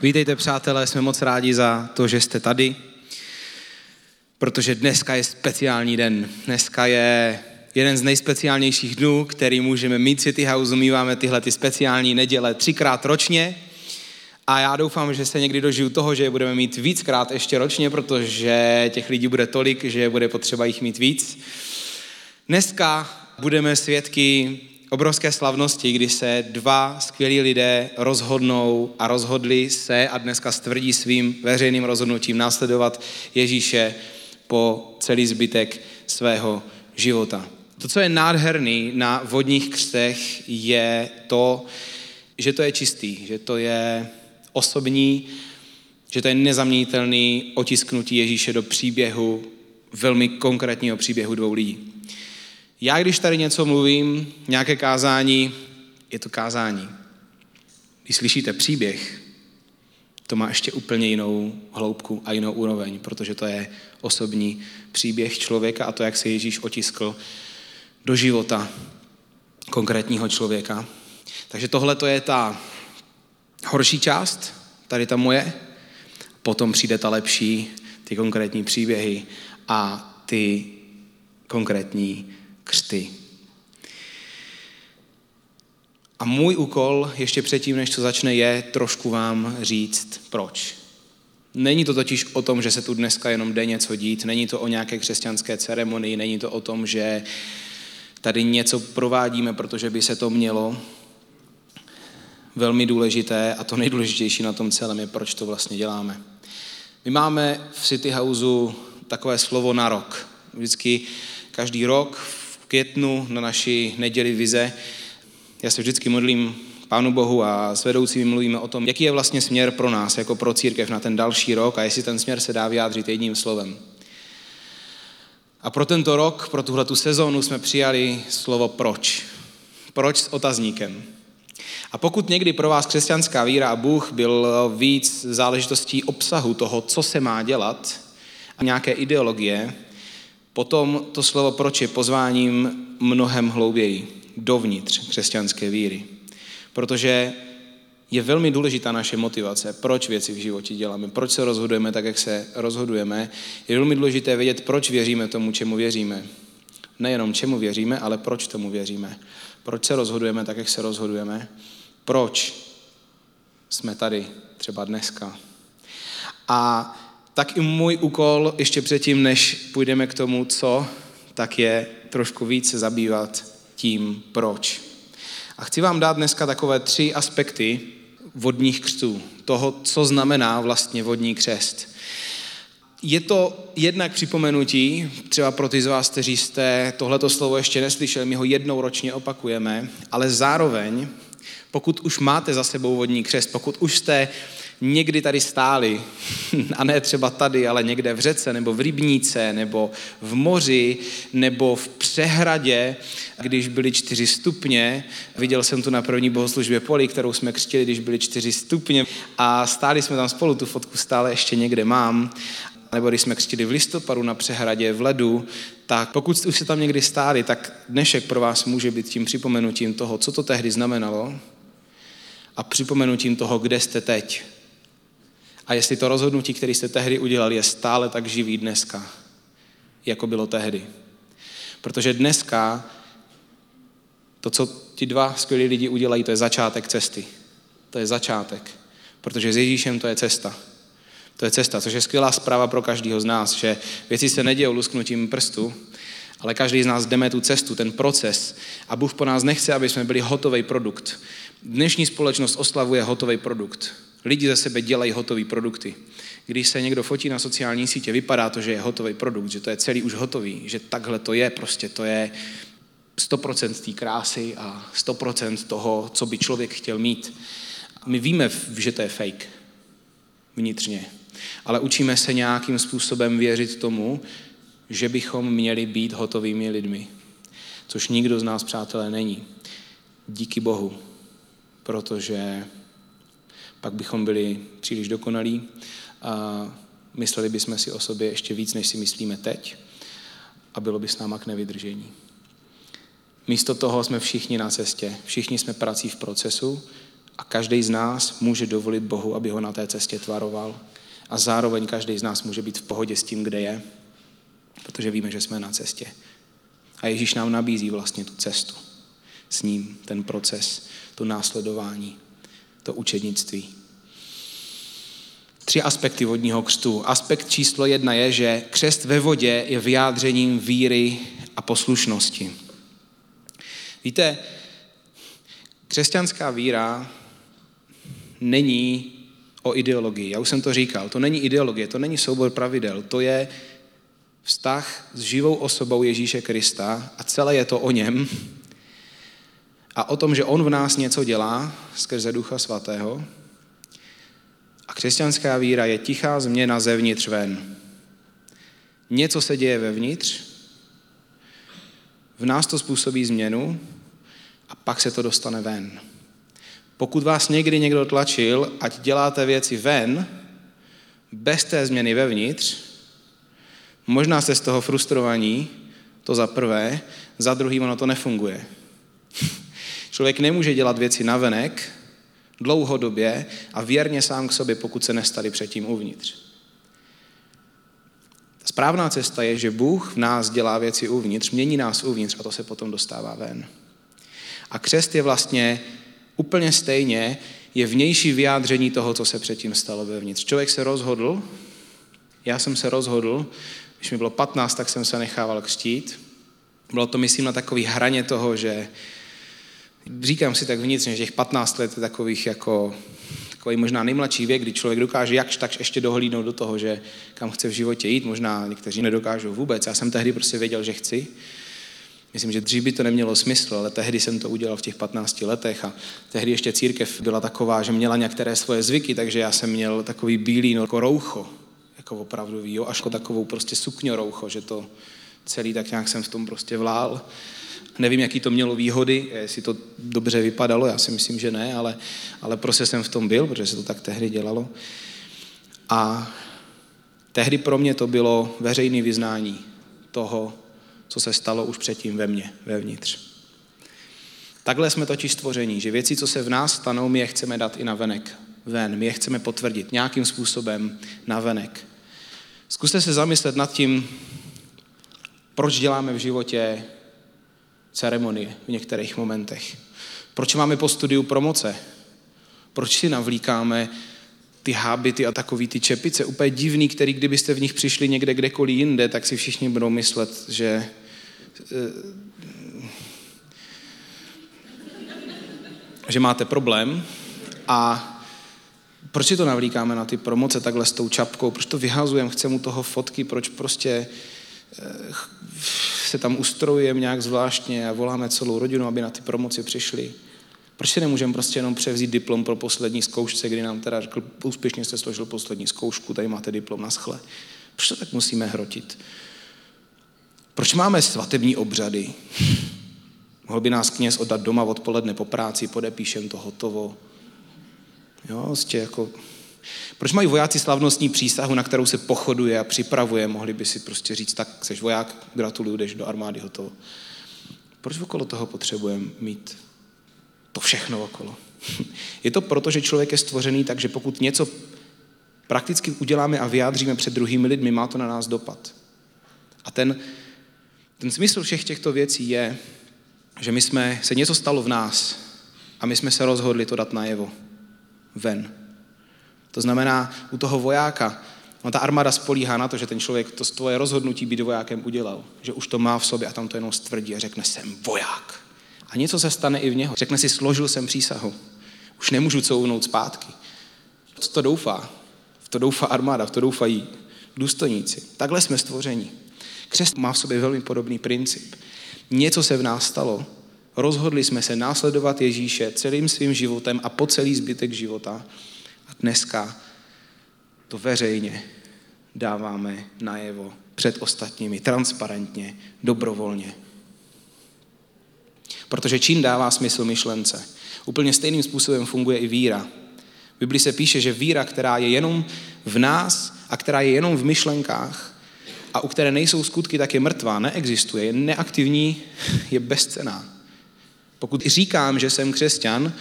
Vítejte, přátelé, jsme moc rádi za to, že jste tady, protože dneska je speciální den. Dneska je jeden z nejspeciálnějších dnů, který můžeme mít City House. Míváme tyhle ty speciální neděle třikrát ročně. A já doufám, že se někdy dožiju toho, že je budeme mít víckrát ještě ročně, protože těch lidí bude tolik, že bude potřeba jich mít víc. Dneska budeme svědky obrovské slavnosti, kdy se dva skvělí lidé rozhodnou a rozhodli se a dneska stvrdí svým veřejným rozhodnutím následovat Ježíše po celý zbytek svého života. To, co je nádherný na vodních křtech, je to, že to je čistý, že to je osobní, že to je nezaměnitelný otisknutí Ježíše do příběhu, velmi konkrétního příběhu dvou lidí. Já, když tady něco mluvím, nějaké kázání, je to kázání. Když slyšíte příběh, to má ještě úplně jinou hloubku a jinou úroveň, protože to je osobní příběh člověka a to, jak se Ježíš otiskl do života konkrétního člověka. Takže tohle to je ta horší část, tady ta moje, potom přijde ta lepší, ty konkrétní příběhy a ty konkrétní křty. A můj úkol ještě předtím, než to začne, je trošku vám říct, proč. Není to totiž o tom, že se tu dneska jenom jde něco dít, není to o nějaké křesťanské ceremonii, není to o tom, že tady něco provádíme, protože by se to mělo. Velmi důležité a to nejdůležitější na tom celém je, proč to vlastně děláme. My máme v City Houseu takové slovo na rok. Vždycky každý rok v květnu na naší neděli vize já se vždycky modlím Pánu Bohu a s vedoucími mluvíme o tom, jaký je vlastně směr pro nás, jako pro církev na ten další rok a jestli ten směr se dá vyjádřit jedním slovem. A pro tento rok, pro tuhle tu sezónu jsme přijali slovo proč. Proč s otazníkem. A pokud někdy pro vás křesťanská víra a Bůh byl víc záležitostí obsahu toho, co se má dělat, a nějaké ideologie, potom to slovo proč je pozváním mnohem hlouběji dovnitř křesťanské víry. Protože je velmi důležitá naše motivace, proč věci v životě děláme, proč se rozhodujeme tak, jak se rozhodujeme. Je velmi důležité vědět, proč věříme tomu, čemu věříme. Nejenom čemu věříme, ale proč tomu věříme. Proč se rozhodujeme tak, jak se rozhodujeme. Proč jsme tady třeba dneska. A tak i můj úkol ještě předtím, než půjdeme k tomu, co, tak je trošku víc se zabývat tím, proč. A chci vám dát dneska takové tři aspekty vodních křtů, toho, co znamená vlastně vodní křest. Je to jednak připomenutí, třeba pro ty z vás, kteří jste tohleto slovo ještě neslyšeli, my ho jednou ročně opakujeme, ale zároveň, pokud už máte za sebou vodní křest, pokud už jste někdy tady stáli, a ne třeba tady, ale někde v řece, nebo v rybníce, nebo v moři, nebo v přehradě, když byly čtyři stupně. Viděl jsem tu na první bohoslužbě poli, kterou jsme křtili, když byly čtyři stupně. A stáli jsme tam spolu, tu fotku stále ještě někde mám. Nebo když jsme křtili v listopadu na přehradě v ledu, tak pokud už se tam někdy stáli, tak dnešek pro vás může být tím připomenutím toho, co to tehdy znamenalo a připomenutím toho, kde jste teď a jestli to rozhodnutí, které jste tehdy udělali, je stále tak živý dneska, jako bylo tehdy. Protože dneska to, co ti dva skvělí lidi udělají, to je začátek cesty. To je začátek. Protože s Ježíšem to je cesta. To je cesta, což je skvělá zpráva pro každého z nás, že věci se nedějou lusknutím prstu, ale každý z nás jdeme tu cestu, ten proces. A Bůh po nás nechce, aby jsme byli hotový produkt. Dnešní společnost oslavuje hotový produkt. Lidi ze sebe dělají hotové produkty. Když se někdo fotí na sociální sítě, vypadá to, že je hotový produkt, že to je celý už hotový, že takhle to je, prostě to je 100% té krásy a 100% toho, co by člověk chtěl mít. My víme, že to je fake vnitřně, ale učíme se nějakým způsobem věřit tomu, že bychom měli být hotovými lidmi. Což nikdo z nás, přátelé, není. Díky Bohu, protože pak bychom byli příliš dokonalí a mysleli bychom si o sobě ještě víc, než si myslíme teď a bylo by s náma k nevydržení. Místo toho jsme všichni na cestě, všichni jsme prací v procesu A každý z nás může dovolit Bohu, aby ho na té cestě tvaroval. A zároveň každý z nás může být v pohodě s tím, kde je, protože víme, že jsme na cestě. A Ježíš nám nabízí vlastně tu cestu s ním, ten proces, to následování, to učednictví. Tři aspekty vodního křtu. Aspekt číslo jedna je, že křest ve vodě je vyjádřením víry a poslušnosti. Víte, křesťanská víra není o ideologii. Já už jsem to říkal, to není ideologie, to není soubor pravidel, to je vztah s živou osobou Ježíše Krista a celé je to o něm a o tom, že on v nás něco dělá skrze Ducha Svatého. A křesťanská víra je tichá změna zevnitř ven. Něco se děje vevnitř, v nás to způsobí změnu a pak se to dostane ven. Pokud vás někdy někdo tlačil, ať děláte věci ven, bez té změny vevnitř, možná jste z toho frustrovaní, to za prvé, za druhý ono to nefunguje. Člověk nemůže dělat věci navenek dlouhodobě a věrně sám k sobě, pokud se nestali předtím uvnitř. Správná cesta je, že Bůh v nás dělá věci uvnitř, mění nás uvnitř a to se potom dostává ven. A křest je vlastně úplně stejně, je vnější vyjádření toho, co se předtím stalo vevnitř. Člověk se rozhodl, já jsem se rozhodl, když mi bylo 15, tak jsem se nechával křtít. Bylo to, myslím, na takový hraně toho, že říkám si tak vnitřně, že těch 15 let je takových jako takový možná nejmladší věk, kdy člověk dokáže jakž tak ještě dohlídnout do toho, že kam chce v životě jít, možná někteří nedokážou vůbec. Já jsem tehdy prostě věděl, že chci. Myslím, že dřív by to nemělo smysl, ale tehdy jsem to udělal v těch 15 letech a tehdy ještě církev byla taková, že měla některé svoje zvyky, takže já jsem měl takový bílý no, jako roucho, jako opravdu jo, až jako takovou prostě sukňoroucho, že to celý tak nějak jsem v tom prostě vlál. Nevím, jaký to mělo výhody, jestli to dobře vypadalo, já si myslím, že ne, ale, ale prostě jsem v tom byl, protože se to tak tehdy dělalo. A tehdy pro mě to bylo veřejné vyznání toho, co se stalo už předtím ve mně, vevnitř. Takhle jsme totiž stvoření, že věci, co se v nás stanou, my je chceme dát i na venek, ven. My je chceme potvrdit nějakým způsobem na venek. Zkuste se zamyslet nad tím, proč děláme v životě ceremonie v některých momentech. Proč máme po studiu promoce? Proč si navlíkáme ty hábity a takový ty čepice, úplně divný, který kdybyste v nich přišli někde kdekoliv jinde, tak si všichni budou myslet, že eh, že máte problém. A proč si to navlíkáme na ty promoce takhle s tou čapkou, proč to vyhazujeme, chceme u toho fotky, proč prostě se tam ustrojujeme nějak zvláštně a voláme celou rodinu, aby na ty promoci přišli. Proč si nemůžeme prostě jenom převzít diplom pro poslední zkoušce, kdy nám teda řekl, úspěšně jste složil poslední zkoušku, tady máte diplom na schle. Proč to tak musíme hrotit? Proč máme svatební obřady? Mohl by nás kněz oddat doma odpoledne po práci, podepíšem to hotovo. Jo, vlastně jako proč mají vojáci slavnostní přísahu, na kterou se pochoduje a připravuje? Mohli by si prostě říct, tak seš voják, gratuluju, jdeš do armády, hotovo. Proč okolo toho potřebujeme mít to všechno okolo? Je to proto, že člověk je stvořený tak, že pokud něco prakticky uděláme a vyjádříme před druhými lidmi, má to na nás dopad. A ten, ten smysl všech těchto věcí je, že my jsme, se něco stalo v nás a my jsme se rozhodli to dát najevo, ven. To znamená, u toho vojáka, no ta armáda spolíhá na to, že ten člověk to tvoje rozhodnutí být vojákem udělal, že už to má v sobě a tam to jenom stvrdí a řekne, jsem voják. A něco se stane i v něho. Řekne si, složil jsem přísahu. Už nemůžu couvnout zpátky. Co to doufá? V to doufá armáda, v to doufají důstojníci. Takhle jsme stvořeni. Křest má v sobě velmi podobný princip. Něco se v nás stalo. Rozhodli jsme se následovat Ježíše celým svým životem a po celý zbytek života dneska to veřejně dáváme najevo před ostatními, transparentně, dobrovolně. Protože čím dává smysl myšlence? Úplně stejným způsobem funguje i víra. V Biblii se píše, že víra, která je jenom v nás a která je jenom v myšlenkách a u které nejsou skutky, tak je mrtvá, neexistuje, je neaktivní, je bezcená. Pokud říkám, že jsem křesťan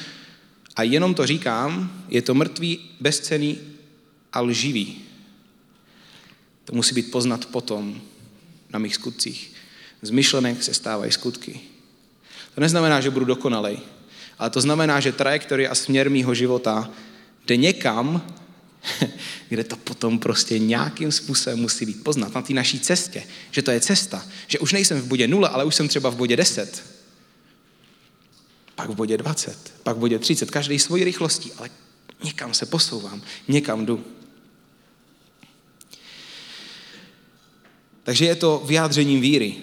A jenom to říkám, je to mrtvý, bezcený a lživý. To musí být poznat potom na mých skutcích. Z myšlenek se stávají skutky. To neznamená, že budu dokonalej, ale to znamená, že trajektorie a směr mýho života jde někam, kde to potom prostě nějakým způsobem musí být poznat na té naší cestě, že to je cesta, že už nejsem v bodě 0, ale už jsem třeba v bodě 10, pak v bodě 20, pak v bodě 30, každý svojí rychlostí, ale někam se posouvám, někam jdu. Takže je to vyjádřením víry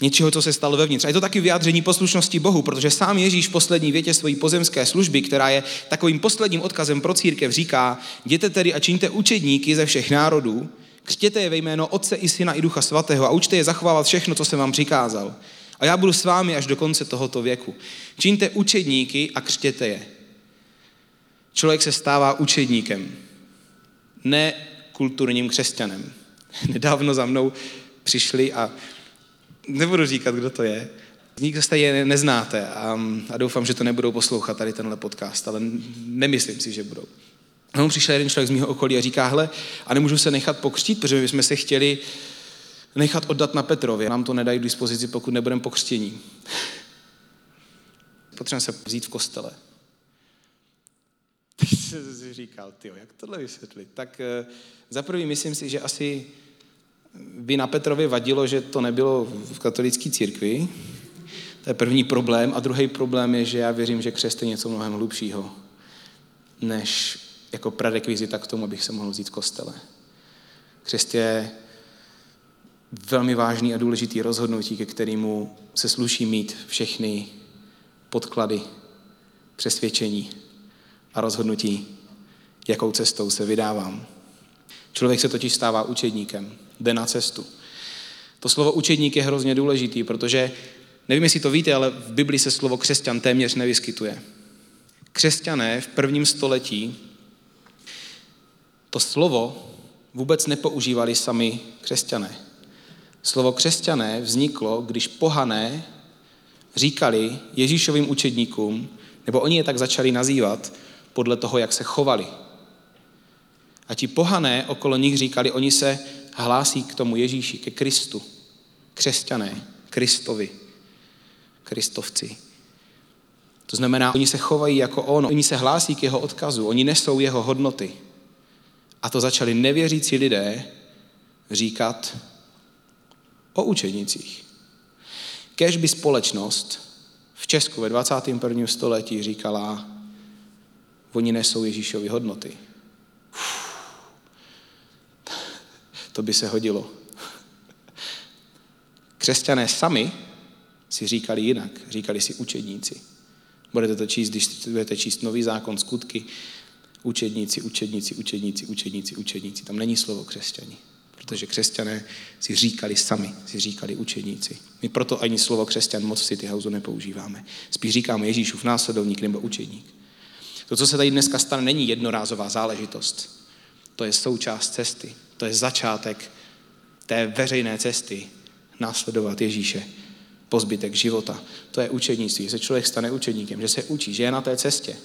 něčeho, co se stalo vevnitř. A je to taky vyjádření poslušnosti Bohu, protože sám Ježíš v poslední větě své pozemské služby, která je takovým posledním odkazem pro církev, říká, jděte tedy a čiňte učedníky ze všech národů, křtěte je ve jméno Otce i Syna i Ducha Svatého a učte je zachovávat všechno, co jsem vám přikázal. A já budu s vámi až do konce tohoto věku. Čiňte učedníky a křtěte je. Člověk se stává učedníkem, ne kulturním křesťanem. Nedávno za mnou přišli a nebudu říkat, kdo to je. Nikdo jste je neznáte a, a doufám, že to nebudou poslouchat tady tenhle podcast, ale nemyslím si, že budou. On přišel jeden člověk z mého okolí a říká, hele, a nemůžu se nechat pokřtít, protože my jsme se chtěli nechat oddat na Petrově. Nám to nedají k dispozici, pokud nebudeme pokřtění. Potřebujeme se vzít v kostele. Teď jsem si říkal, tyjo, jak tohle vysvětlit? Tak eh, za prvý myslím si, že asi by na Petrově vadilo, že to nebylo v katolické církvi. To je první problém. A druhý problém je, že já věřím, že křest je něco mnohem hlubšího, než jako prerekvizita k tomu, abych se mohl vzít v kostele. Křest je velmi vážný a důležitý rozhodnutí, ke kterému se sluší mít všechny podklady, přesvědčení a rozhodnutí, jakou cestou se vydávám. Člověk se totiž stává učedníkem, jde na cestu. To slovo učedník je hrozně důležitý, protože nevím, jestli to víte, ale v Biblii se slovo křesťan téměř nevyskytuje. Křesťané v prvním století to slovo vůbec nepoužívali sami křesťané. Slovo křesťané vzniklo, když pohané říkali Ježíšovým učedníkům, nebo oni je tak začali nazývat podle toho, jak se chovali. A ti pohané okolo nich říkali, oni se hlásí k tomu Ježíši, ke Kristu. Křesťané, Kristovi, Kristovci. To znamená, oni se chovají jako on, oni se hlásí k jeho odkazu, oni nesou jeho hodnoty. A to začali nevěřící lidé říkat o učenicích. Kež by společnost v Česku ve 21. století říkala, oni nesou Ježíšovi hodnoty. to by se hodilo. Křesťané sami si říkali jinak, říkali si učedníci. Budete to číst, když budete číst nový zákon, skutky, učedníci, učedníci, učedníci, učedníci, učedníci. Tam není slovo křesťani, protože křesťané si říkali sami, si říkali učedníci. My proto ani slovo křesťan moc v City Houseu nepoužíváme. Spíš říkáme Ježíšův následovník nebo učedník. To, co se tady dneska stane, není jednorázová záležitost. To je součást cesty. To je začátek té veřejné cesty následovat Ježíše po zbytek života. To je učednictví, že se člověk stane učedníkem, že se učí, že je na té cestě.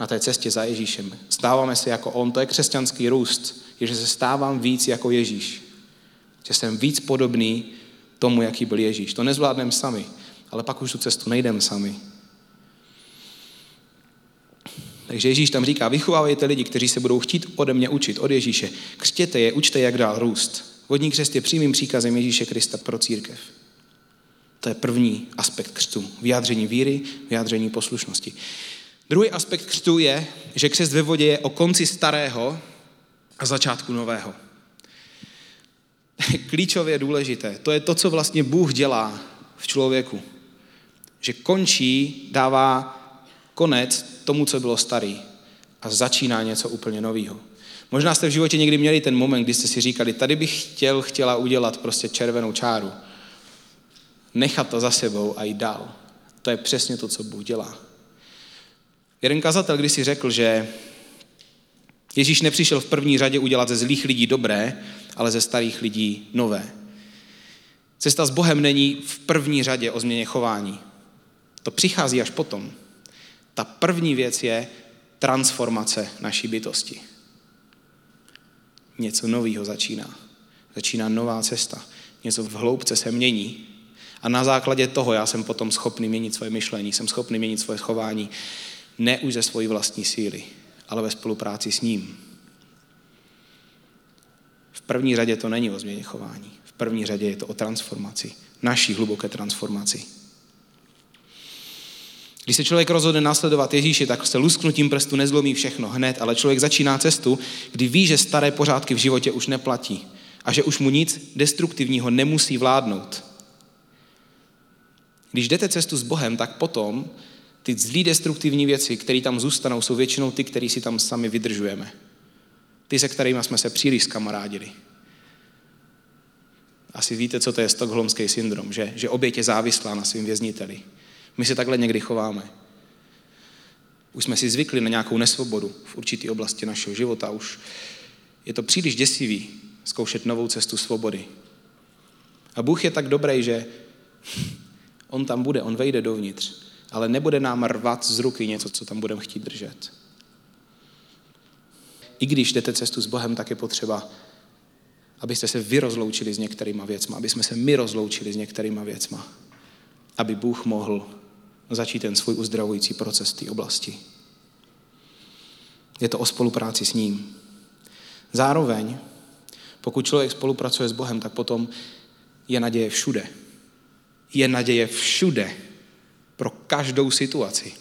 Na té cestě za Ježíšem. Stáváme se jako On, to je křesťanský růst, je, že se stávám víc jako Ježíš. Že jsem víc podobný tomu, jaký byl Ježíš. To nezvládneme sami, ale pak už tu cestu nejdeme sami. Takže Ježíš tam říká, vychovávejte lidi, kteří se budou chtít ode mě učit, od Ježíše. Křtěte je, učte, jak dál růst. Vodní křest je přímým příkazem Ježíše Krista pro církev. To je první aspekt křtu. Vyjádření víry, vyjádření poslušnosti. Druhý aspekt křtu je, že křest ve vodě je o konci starého a začátku nového. Klíčově důležité. To je to, co vlastně Bůh dělá v člověku. Že končí, dává konec tomu, co bylo starý a začíná něco úplně nového. Možná jste v životě někdy měli ten moment, kdy jste si říkali, tady bych chtěl, chtěla udělat prostě červenou čáru. Nechat to za sebou a jít dál. To je přesně to, co Bůh dělá. Jeden kazatel když si řekl, že Ježíš nepřišel v první řadě udělat ze zlých lidí dobré, ale ze starých lidí nové. Cesta s Bohem není v první řadě o změně chování. To přichází až potom. Ta první věc je transformace naší bytosti. Něco nového začíná. Začíná nová cesta. Něco v hloubce se mění. A na základě toho já jsem potom schopný měnit svoje myšlení, jsem schopný měnit svoje chování, ne už ze svojí vlastní síly, ale ve spolupráci s ním. V první řadě to není o změně chování. V první řadě je to o transformaci. Naší hluboké transformaci. Když se člověk rozhodne následovat Ježíši, tak se lusknutím prstu nezlomí všechno hned, ale člověk začíná cestu, kdy ví, že staré pořádky v životě už neplatí a že už mu nic destruktivního nemusí vládnout. Když jdete cestu s Bohem, tak potom ty zlý destruktivní věci, které tam zůstanou, jsou většinou ty, které si tam sami vydržujeme. Ty, se kterými jsme se příliš skamarádili. Asi víte, co to je stokholmský syndrom, že, že oběť je závislá na svým vězniteli. My se takhle někdy chováme. Už jsme si zvykli na nějakou nesvobodu v určité oblasti našeho života. Už je to příliš děsivý zkoušet novou cestu svobody. A Bůh je tak dobrý, že On tam bude, On vejde dovnitř, ale nebude nám rvat z ruky něco, co tam budeme chtít držet. I když jdete cestu s Bohem, tak je potřeba, abyste se vy rozloučili s některýma věcma, aby jsme se my rozloučili s některýma věcma, aby Bůh mohl začít ten svůj uzdravující proces té oblasti. Je to o spolupráci s ním. Zároveň, pokud člověk spolupracuje s Bohem, tak potom je naděje všude. Je naděje všude pro každou situaci.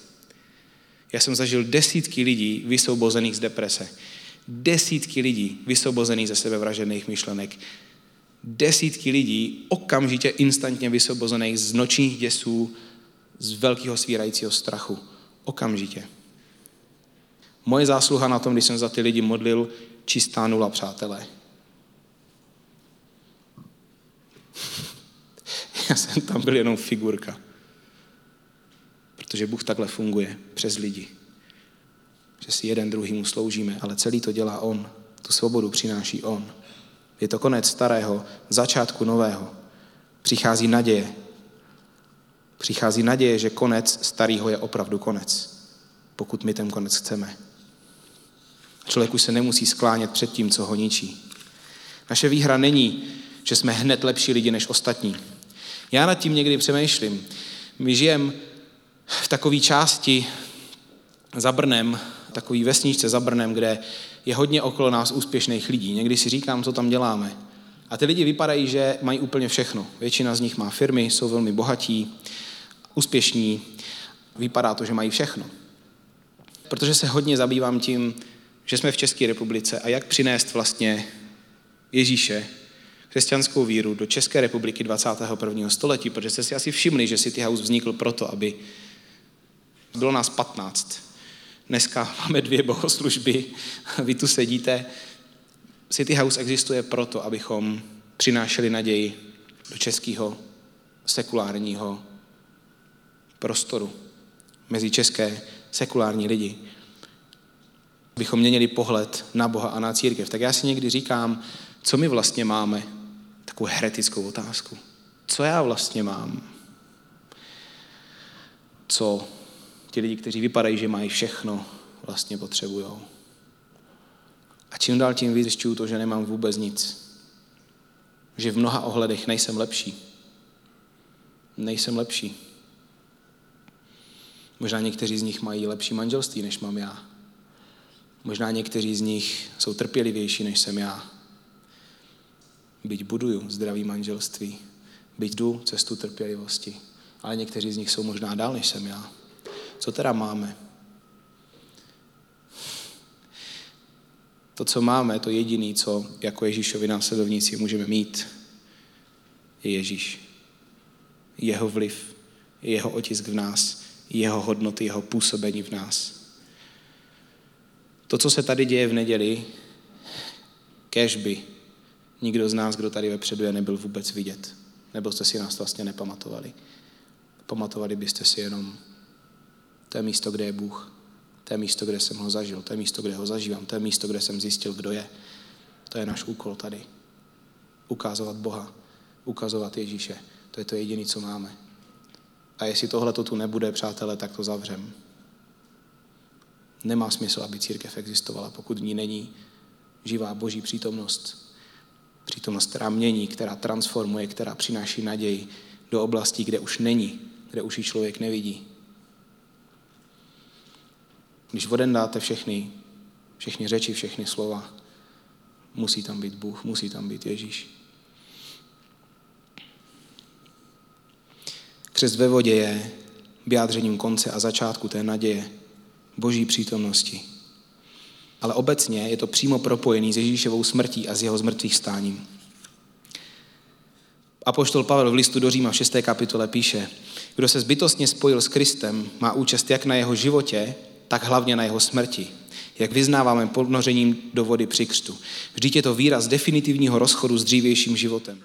Já jsem zažil desítky lidí vysvobozených z deprese. Desítky lidí vysvobozených ze sebevražených myšlenek. Desítky lidí okamžitě instantně vysvobozených z nočních děsů, z velkého svírajícího strachu. Okamžitě. Moje zásluha na tom, když jsem za ty lidi modlil, čistá nula, přátelé. Já jsem tam byl jenom figurka. Protože Bůh takhle funguje přes lidi. Že si jeden druhýmu sloužíme, ale celý to dělá On. Tu svobodu přináší On. Je to konec starého, začátku nového. Přichází naděje. Přichází naděje, že konec starého je opravdu konec. Pokud my ten konec chceme. Člověk už se nemusí sklánět před tím, co ho ničí. Naše výhra není, že jsme hned lepší lidi než ostatní. Já nad tím někdy přemýšlím. My žijeme v takové části za Brnem, takový vesničce za Brnem, kde je hodně okolo nás úspěšných lidí. Někdy si říkám, co tam děláme. A ty lidi vypadají, že mají úplně všechno. Většina z nich má firmy, jsou velmi bohatí, úspěšní. Vypadá to, že mají všechno. Protože se hodně zabývám tím, že jsme v České republice a jak přinést vlastně Ježíše, křesťanskou víru do České republiky 21. století, protože jste si asi všimli, že City House vznikl proto, aby bylo nás 15. Dneska máme dvě bohoslužby, vy tu sedíte. City House existuje proto, abychom přinášeli naději do českého sekulárního prostoru mezi české sekulární lidi. Abychom měnili pohled na Boha a na církev. Tak já si někdy říkám, co my vlastně máme? Takovou heretickou otázku. Co já vlastně mám? Co ti lidi, kteří vypadají, že mají všechno, vlastně potřebují. A čím dál tím víc to, že nemám vůbec nic. Že v mnoha ohledech nejsem lepší. Nejsem lepší. Možná někteří z nich mají lepší manželství, než mám já. Možná někteří z nich jsou trpělivější, než jsem já. Byť buduju zdravý manželství, byť jdu cestu trpělivosti, ale někteří z nich jsou možná dál, než jsem já. Co teda máme? To, co máme, to jediné, co jako Ježíšovi následovníci můžeme mít, je Ježíš. Jeho vliv, jeho otisk v nás, jeho hodnoty, jeho působení v nás. To, co se tady děje v neděli, kež by nikdo z nás, kdo tady vepředu je, nebyl vůbec vidět. Nebo jste si nás vlastně nepamatovali. Pamatovali byste si jenom to je místo, kde je Bůh. To je místo, kde jsem ho zažil. To je místo, kde ho zažívám. To je místo, kde jsem zjistil, kdo je. To je náš úkol tady. Ukázovat Boha. Ukazovat Ježíše. To je to jediné, co máme. A jestli tohle to tu nebude, přátelé, tak to zavřem. Nemá smysl, aby církev existovala, pokud v ní není živá boží přítomnost. Přítomnost, která mění, která transformuje, která přináší naději do oblastí, kde už není, kde už ji člověk nevidí. Když voden dáte všechny, všechny řeči, všechny slova, musí tam být Bůh, musí tam být Ježíš. Křest ve vodě je vyjádřením konce a začátku té naděje, boží přítomnosti. Ale obecně je to přímo propojený s Ježíšovou smrtí a s jeho zmrtvých stáním. Apoštol Pavel v listu do Říma v 6. kapitole píše, kdo se zbytostně spojil s Kristem, má účast jak na jeho životě, tak hlavně na jeho smrti. Jak vyznáváme podnořením do vody při křtu. Vždyť je to výraz definitivního rozchodu s dřívějším životem.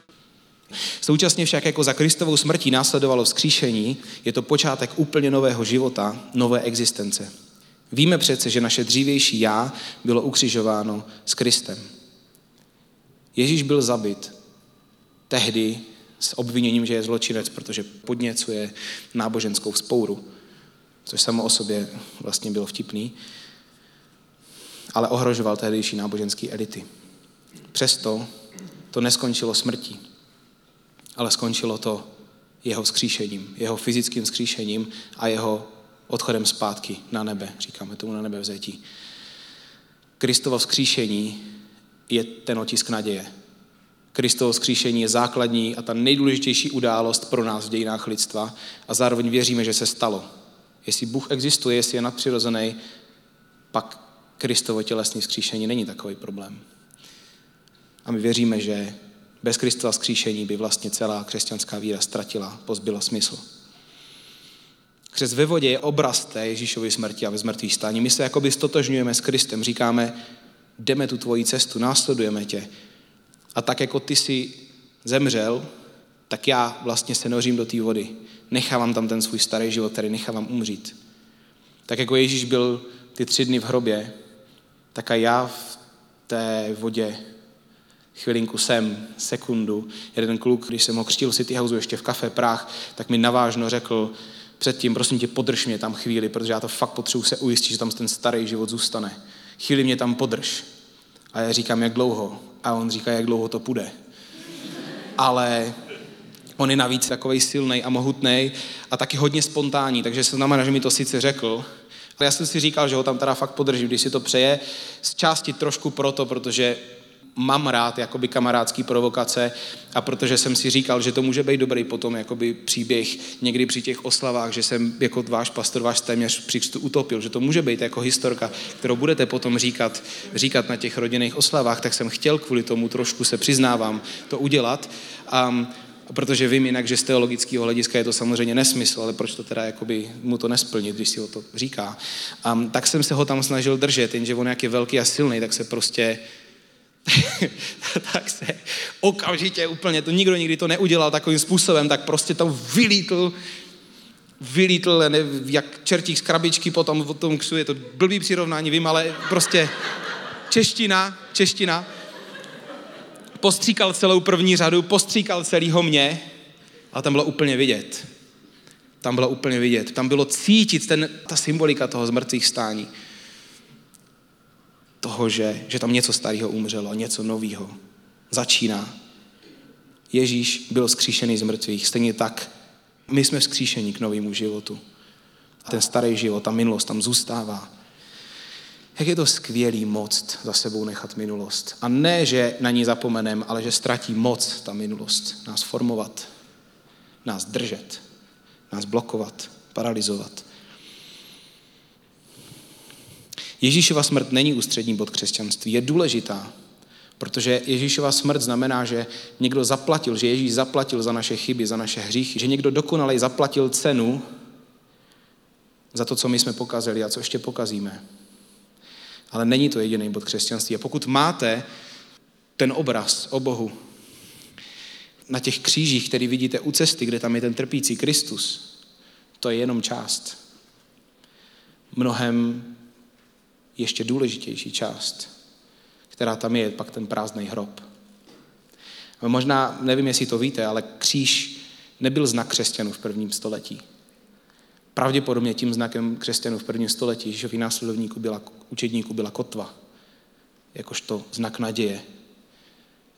Současně však jako za Kristovou smrtí následovalo vzkříšení, je to počátek úplně nového života, nové existence. Víme přece, že naše dřívější já bylo ukřižováno s Kristem. Ježíš byl zabit tehdy s obviněním, že je zločinec, protože podněcuje náboženskou spouru, což samo o sobě vlastně bylo vtipný, ale ohrožoval tehdejší náboženské elity. Přesto to neskončilo smrtí ale skončilo to jeho vzkříšením, jeho fyzickým vzkříšením a jeho odchodem zpátky na nebe. Říkáme tomu na nebe vzetí. Kristovo vzkříšení je ten otisk naděje. Kristovo vzkříšení je základní a ta nejdůležitější událost pro nás v dějinách lidstva a zároveň věříme, že se stalo. Jestli Bůh existuje, jestli je nadpřirozený, pak Kristovo tělesné vzkříšení není takový problém. A my věříme, že bez Kristova skříšení by vlastně celá křesťanská víra ztratila, pozbyla smysl. Křes ve vodě je obraz té Ježíšovy smrti a ve zmrtvých stání. My se jakoby stotožňujeme s Kristem, říkáme, jdeme tu tvoji cestu, následujeme tě. A tak jako ty jsi zemřel, tak já vlastně se nořím do té vody. Nechávám tam ten svůj starý život, který nechávám umřít. Tak jako Ježíš byl ty tři dny v hrobě, tak a já v té vodě chvilinku sem, sekundu. Jeden kluk, když jsem ho křtil City Houseu ještě v kafe Prah, tak mi navážno řekl předtím, prosím tě, podrž mě tam chvíli, protože já to fakt potřebuji se ujistit, že tam ten starý život zůstane. Chvíli mě tam podrž. A já říkám, jak dlouho. A on říká, jak dlouho to půjde. Ale on je navíc takový silný a mohutný a taky hodně spontánní, takže se znamená, že mi to sice řekl, ale já jsem si říkal, že ho tam teda fakt podržím, když si to přeje. Z části trošku proto, protože mám rád jakoby kamarádský provokace a protože jsem si říkal, že to může být dobrý potom jakoby příběh někdy při těch oslavách, že jsem jako váš pastor, váš téměř při křtu utopil, že to může být jako historka, kterou budete potom říkat, říkat na těch rodinných oslavách, tak jsem chtěl kvůli tomu trošku se přiznávám to udělat. Um, protože vím jinak, že z teologického hlediska je to samozřejmě nesmysl, ale proč to teda jakoby mu to nesplnit, když si o to říká. Um, tak jsem se ho tam snažil držet, jenže on jak je velký a silný, tak se prostě tak se okamžitě úplně, to nikdo nikdy to neudělal takovým způsobem, tak prostě to vylítl, vylítl, ne, jak čertík z krabičky potom o tom ksu, je to blbý přirovnání, vím, ale prostě čeština, čeština, postříkal celou první řadu, postříkal celýho mě a tam bylo úplně vidět. Tam bylo úplně vidět. Tam bylo cítit ten, ta symbolika toho zmrtvých stání toho, že, že tam něco starého umřelo, něco nového začíná. Ježíš byl skříšený z mrtvých, stejně tak my jsme vzkříšení k novému životu. A ten starý život, ta minulost tam zůstává. Jak je to skvělý moc za sebou nechat minulost. A ne, že na ní zapomenem, ale že ztratí moc ta minulost. Nás formovat, nás držet, nás blokovat, paralizovat. Ježíšova smrt není ústřední bod křesťanství, je důležitá, protože Ježíšova smrt znamená, že někdo zaplatil, že Ježíš zaplatil za naše chyby, za naše hříchy, že někdo dokonalej zaplatil cenu za to, co my jsme pokazili a co ještě pokazíme. Ale není to jediný bod křesťanství. A pokud máte ten obraz o Bohu na těch křížích, který vidíte u cesty, kde tam je ten trpící Kristus, to je jenom část. Mnohem ještě důležitější část, která tam je, pak ten prázdný hrob. Možná, nevím, jestli to víte, ale kříž nebyl znak křesťanů v prvním století. Pravděpodobně tím znakem křesťanů v prvním století Ježíšových následovníků byla, učedníků byla kotva, jakožto znak naděje,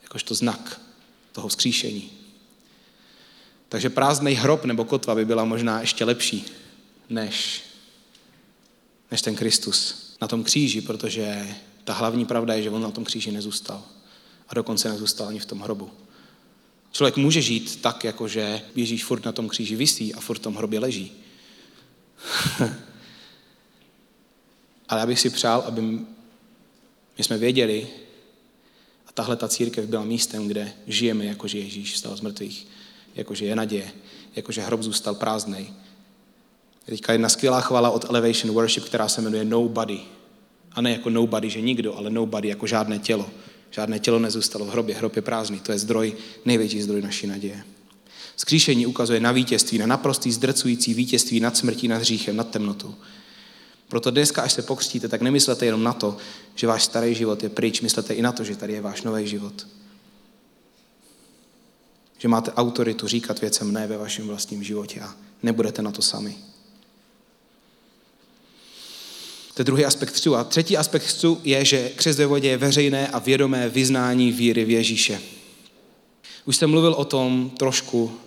jakožto znak toho vzkříšení. Takže prázdný hrob nebo kotva by byla možná ještě lepší než, než ten Kristus na tom kříži, protože ta hlavní pravda je, že on na tom kříži nezůstal. A dokonce nezůstal ani v tom hrobu. Člověk může žít tak, jako že Ježíš furt na tom kříži visí a furt v tom hrobě leží. Ale já bych si přál, aby my jsme věděli, a tahle ta církev byla místem, kde žijeme, jako že Ježíš vstal z mrtvých, jako že je naděje, jako že hrob zůstal prázdný. Teďka jedna skvělá chvala od Elevation Worship, která se jmenuje Nobody. A ne jako nobody, že nikdo, ale nobody jako žádné tělo. Žádné tělo nezůstalo v hrobě, hrob je prázdný. To je zdroj, největší zdroj naší naděje. Skříšení ukazuje na vítězství, na naprostý zdrcující vítězství nad smrtí, nad hříchem, nad temnotou. Proto dneska, až se pokřtíte, tak nemyslete jenom na to, že váš starý život je pryč, myslete i na to, že tady je váš nový život. Že máte autoritu říkat věcem ne ve vašem vlastním životě a nebudete na to sami. To je druhý aspekt křtu. A třetí aspekt křtu je, že křest ve vodě je veřejné a vědomé vyznání víry v Ježíše. Už jsem mluvil o tom trošku,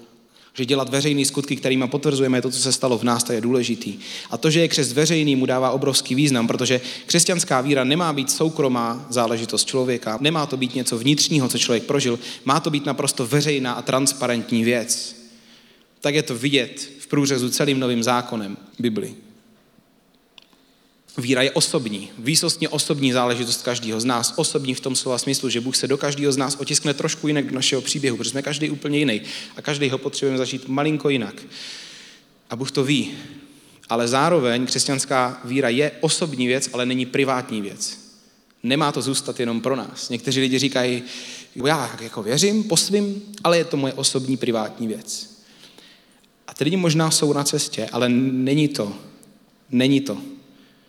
že dělat veřejný skutky, kterými potvrzujeme to, co se stalo v nás, to je důležitý. A to, že je křest veřejný, mu dává obrovský význam, protože křesťanská víra nemá být soukromá záležitost člověka, nemá to být něco vnitřního, co člověk prožil, má to být naprosto veřejná a transparentní věc. Tak je to vidět v průřezu celým novým zákonem Bibli. Víra je osobní, výsostně osobní záležitost každého z nás. Osobní v tom slova smyslu, že Bůh se do každého z nás otiskne trošku jinak do našeho příběhu, protože jsme každý úplně jiný a každý ho potřebujeme zažít malinko jinak. A Bůh to ví. Ale zároveň křesťanská víra je osobní věc, ale není privátní věc. Nemá to zůstat jenom pro nás. Někteří lidi říkají, já jako věřím po svým, ale je to moje osobní privátní věc. A ty lidi možná jsou na cestě, ale není to. Není to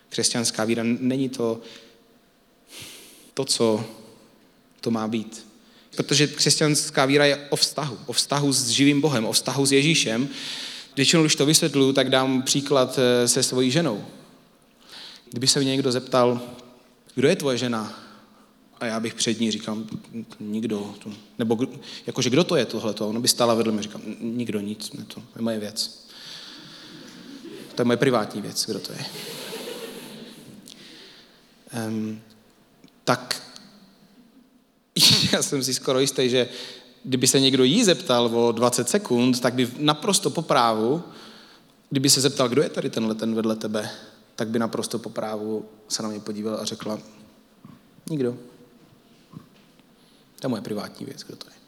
křesťanská víra. Není to to, co to má být. Protože křesťanská víra je o vztahu. O vztahu s živým Bohem, o vztahu s Ježíšem. Většinou, když to vysvětluju, tak dám příklad eh, se svojí ženou. Kdyby se mě někdo zeptal, kdo je tvoje žena? A já bych před ní říkal, nikdo. Nebo jakože kdo to je tohleto? Ono by stála vedle mě říkal, nikdo, nic, ne to je moje věc. To je moje privátní věc, kdo to je tak já jsem si skoro jistý, že kdyby se někdo jí zeptal o 20 sekund, tak by naprosto po právu, kdyby se zeptal, kdo je tady tenhle ten vedle tebe, tak by naprosto po právu se na mě podíval a řekla, nikdo. To je moje privátní věc, kdo to je.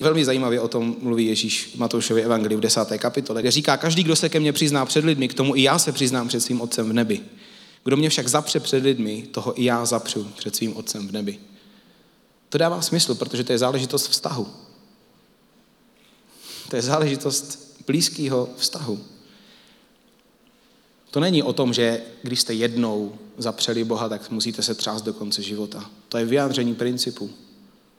Velmi zajímavě o tom mluví Ježíš v Matoušově evangeliu v 10. kapitole, kde říká, každý, kdo se ke mně přizná před lidmi, k tomu i já se přiznám před svým otcem v nebi. Kdo mě však zapře před lidmi, toho i já zapřu před svým otcem v nebi. To dává smysl, protože to je záležitost vztahu. To je záležitost blízkého vztahu. To není o tom, že když jste jednou zapřeli Boha, tak musíte se třást do konce života. To je vyjádření principu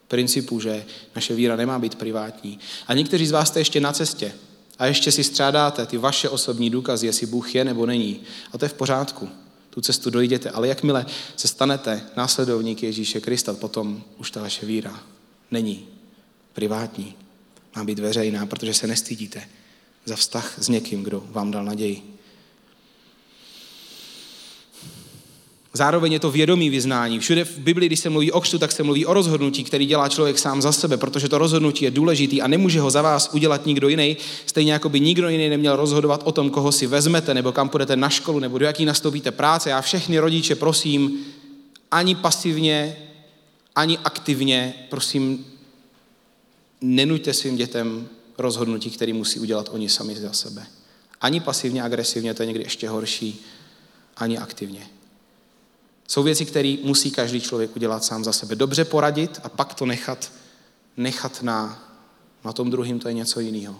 principu, že naše víra nemá být privátní. A někteří z vás jste ještě na cestě a ještě si střádáte ty vaše osobní důkazy, jestli Bůh je nebo není. A to je v pořádku. Tu cestu dojděte. Ale jakmile se stanete následovníky Ježíše Krista, potom už ta vaše víra není privátní. Má být veřejná, protože se nestydíte za vztah s někým, kdo vám dal naději. Zároveň je to vědomý vyznání. Všude v Bibli, když se mluví o křtu, tak se mluví o rozhodnutí, který dělá člověk sám za sebe, protože to rozhodnutí je důležitý a nemůže ho za vás udělat nikdo jiný. Stejně jako by nikdo jiný neměl rozhodovat o tom, koho si vezmete, nebo kam půjdete na školu, nebo do jaký nastoupíte práce. Já všechny rodiče prosím, ani pasivně, ani aktivně, prosím, nenuďte svým dětem rozhodnutí, které musí udělat oni sami za sebe. Ani pasivně, agresivně, to je někdy ještě horší, ani aktivně. Jsou věci, které musí každý člověk udělat sám za sebe. Dobře poradit a pak to nechat, nechat na, na tom druhým, to je něco jiného.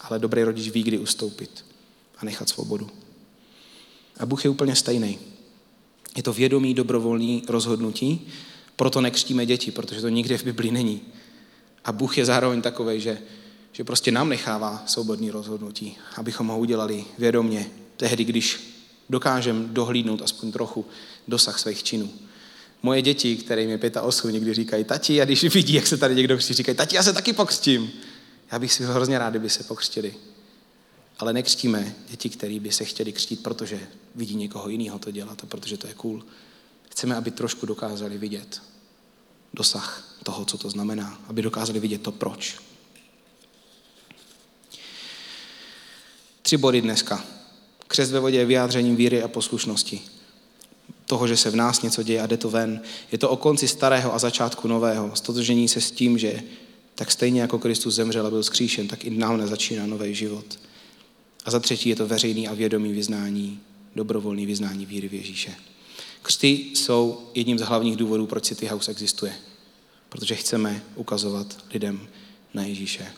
Ale dobrý rodič ví, kdy ustoupit a nechat svobodu. A Bůh je úplně stejný. Je to vědomý, dobrovolný rozhodnutí, proto nekřtíme děti, protože to nikde v Biblii není. A Bůh je zároveň takový, že, že prostě nám nechává svobodný rozhodnutí, abychom ho udělali vědomně, tehdy, když dokážeme dohlídnout aspoň trochu dosah svých činů. Moje děti, které mi pět a osm, někdy říkají, tati, a když vidí, jak se tady někdo křtí, říkají, tati, já se taky pokřtím. Já bych si hrozně rád, kdyby se pokřtili. Ale nekřtíme děti, které by se chtěli křtít, protože vidí někoho jiného to dělat a protože to je cool. Chceme, aby trošku dokázali vidět dosah toho, co to znamená, aby dokázali vidět to proč. Tři body dneska. Křest ve vodě je vyjádřením víry a poslušnosti. Toho, že se v nás něco děje a jde to ven. Je to o konci starého a začátku nového. Stotožení se s tím, že tak stejně jako Kristus zemřel a byl skříšen, tak i nám nezačíná nový život. A za třetí je to veřejný a vědomý vyznání, dobrovolný vyznání víry v Ježíše. Křty jsou jedním z hlavních důvodů, proč City House existuje. Protože chceme ukazovat lidem na Ježíše.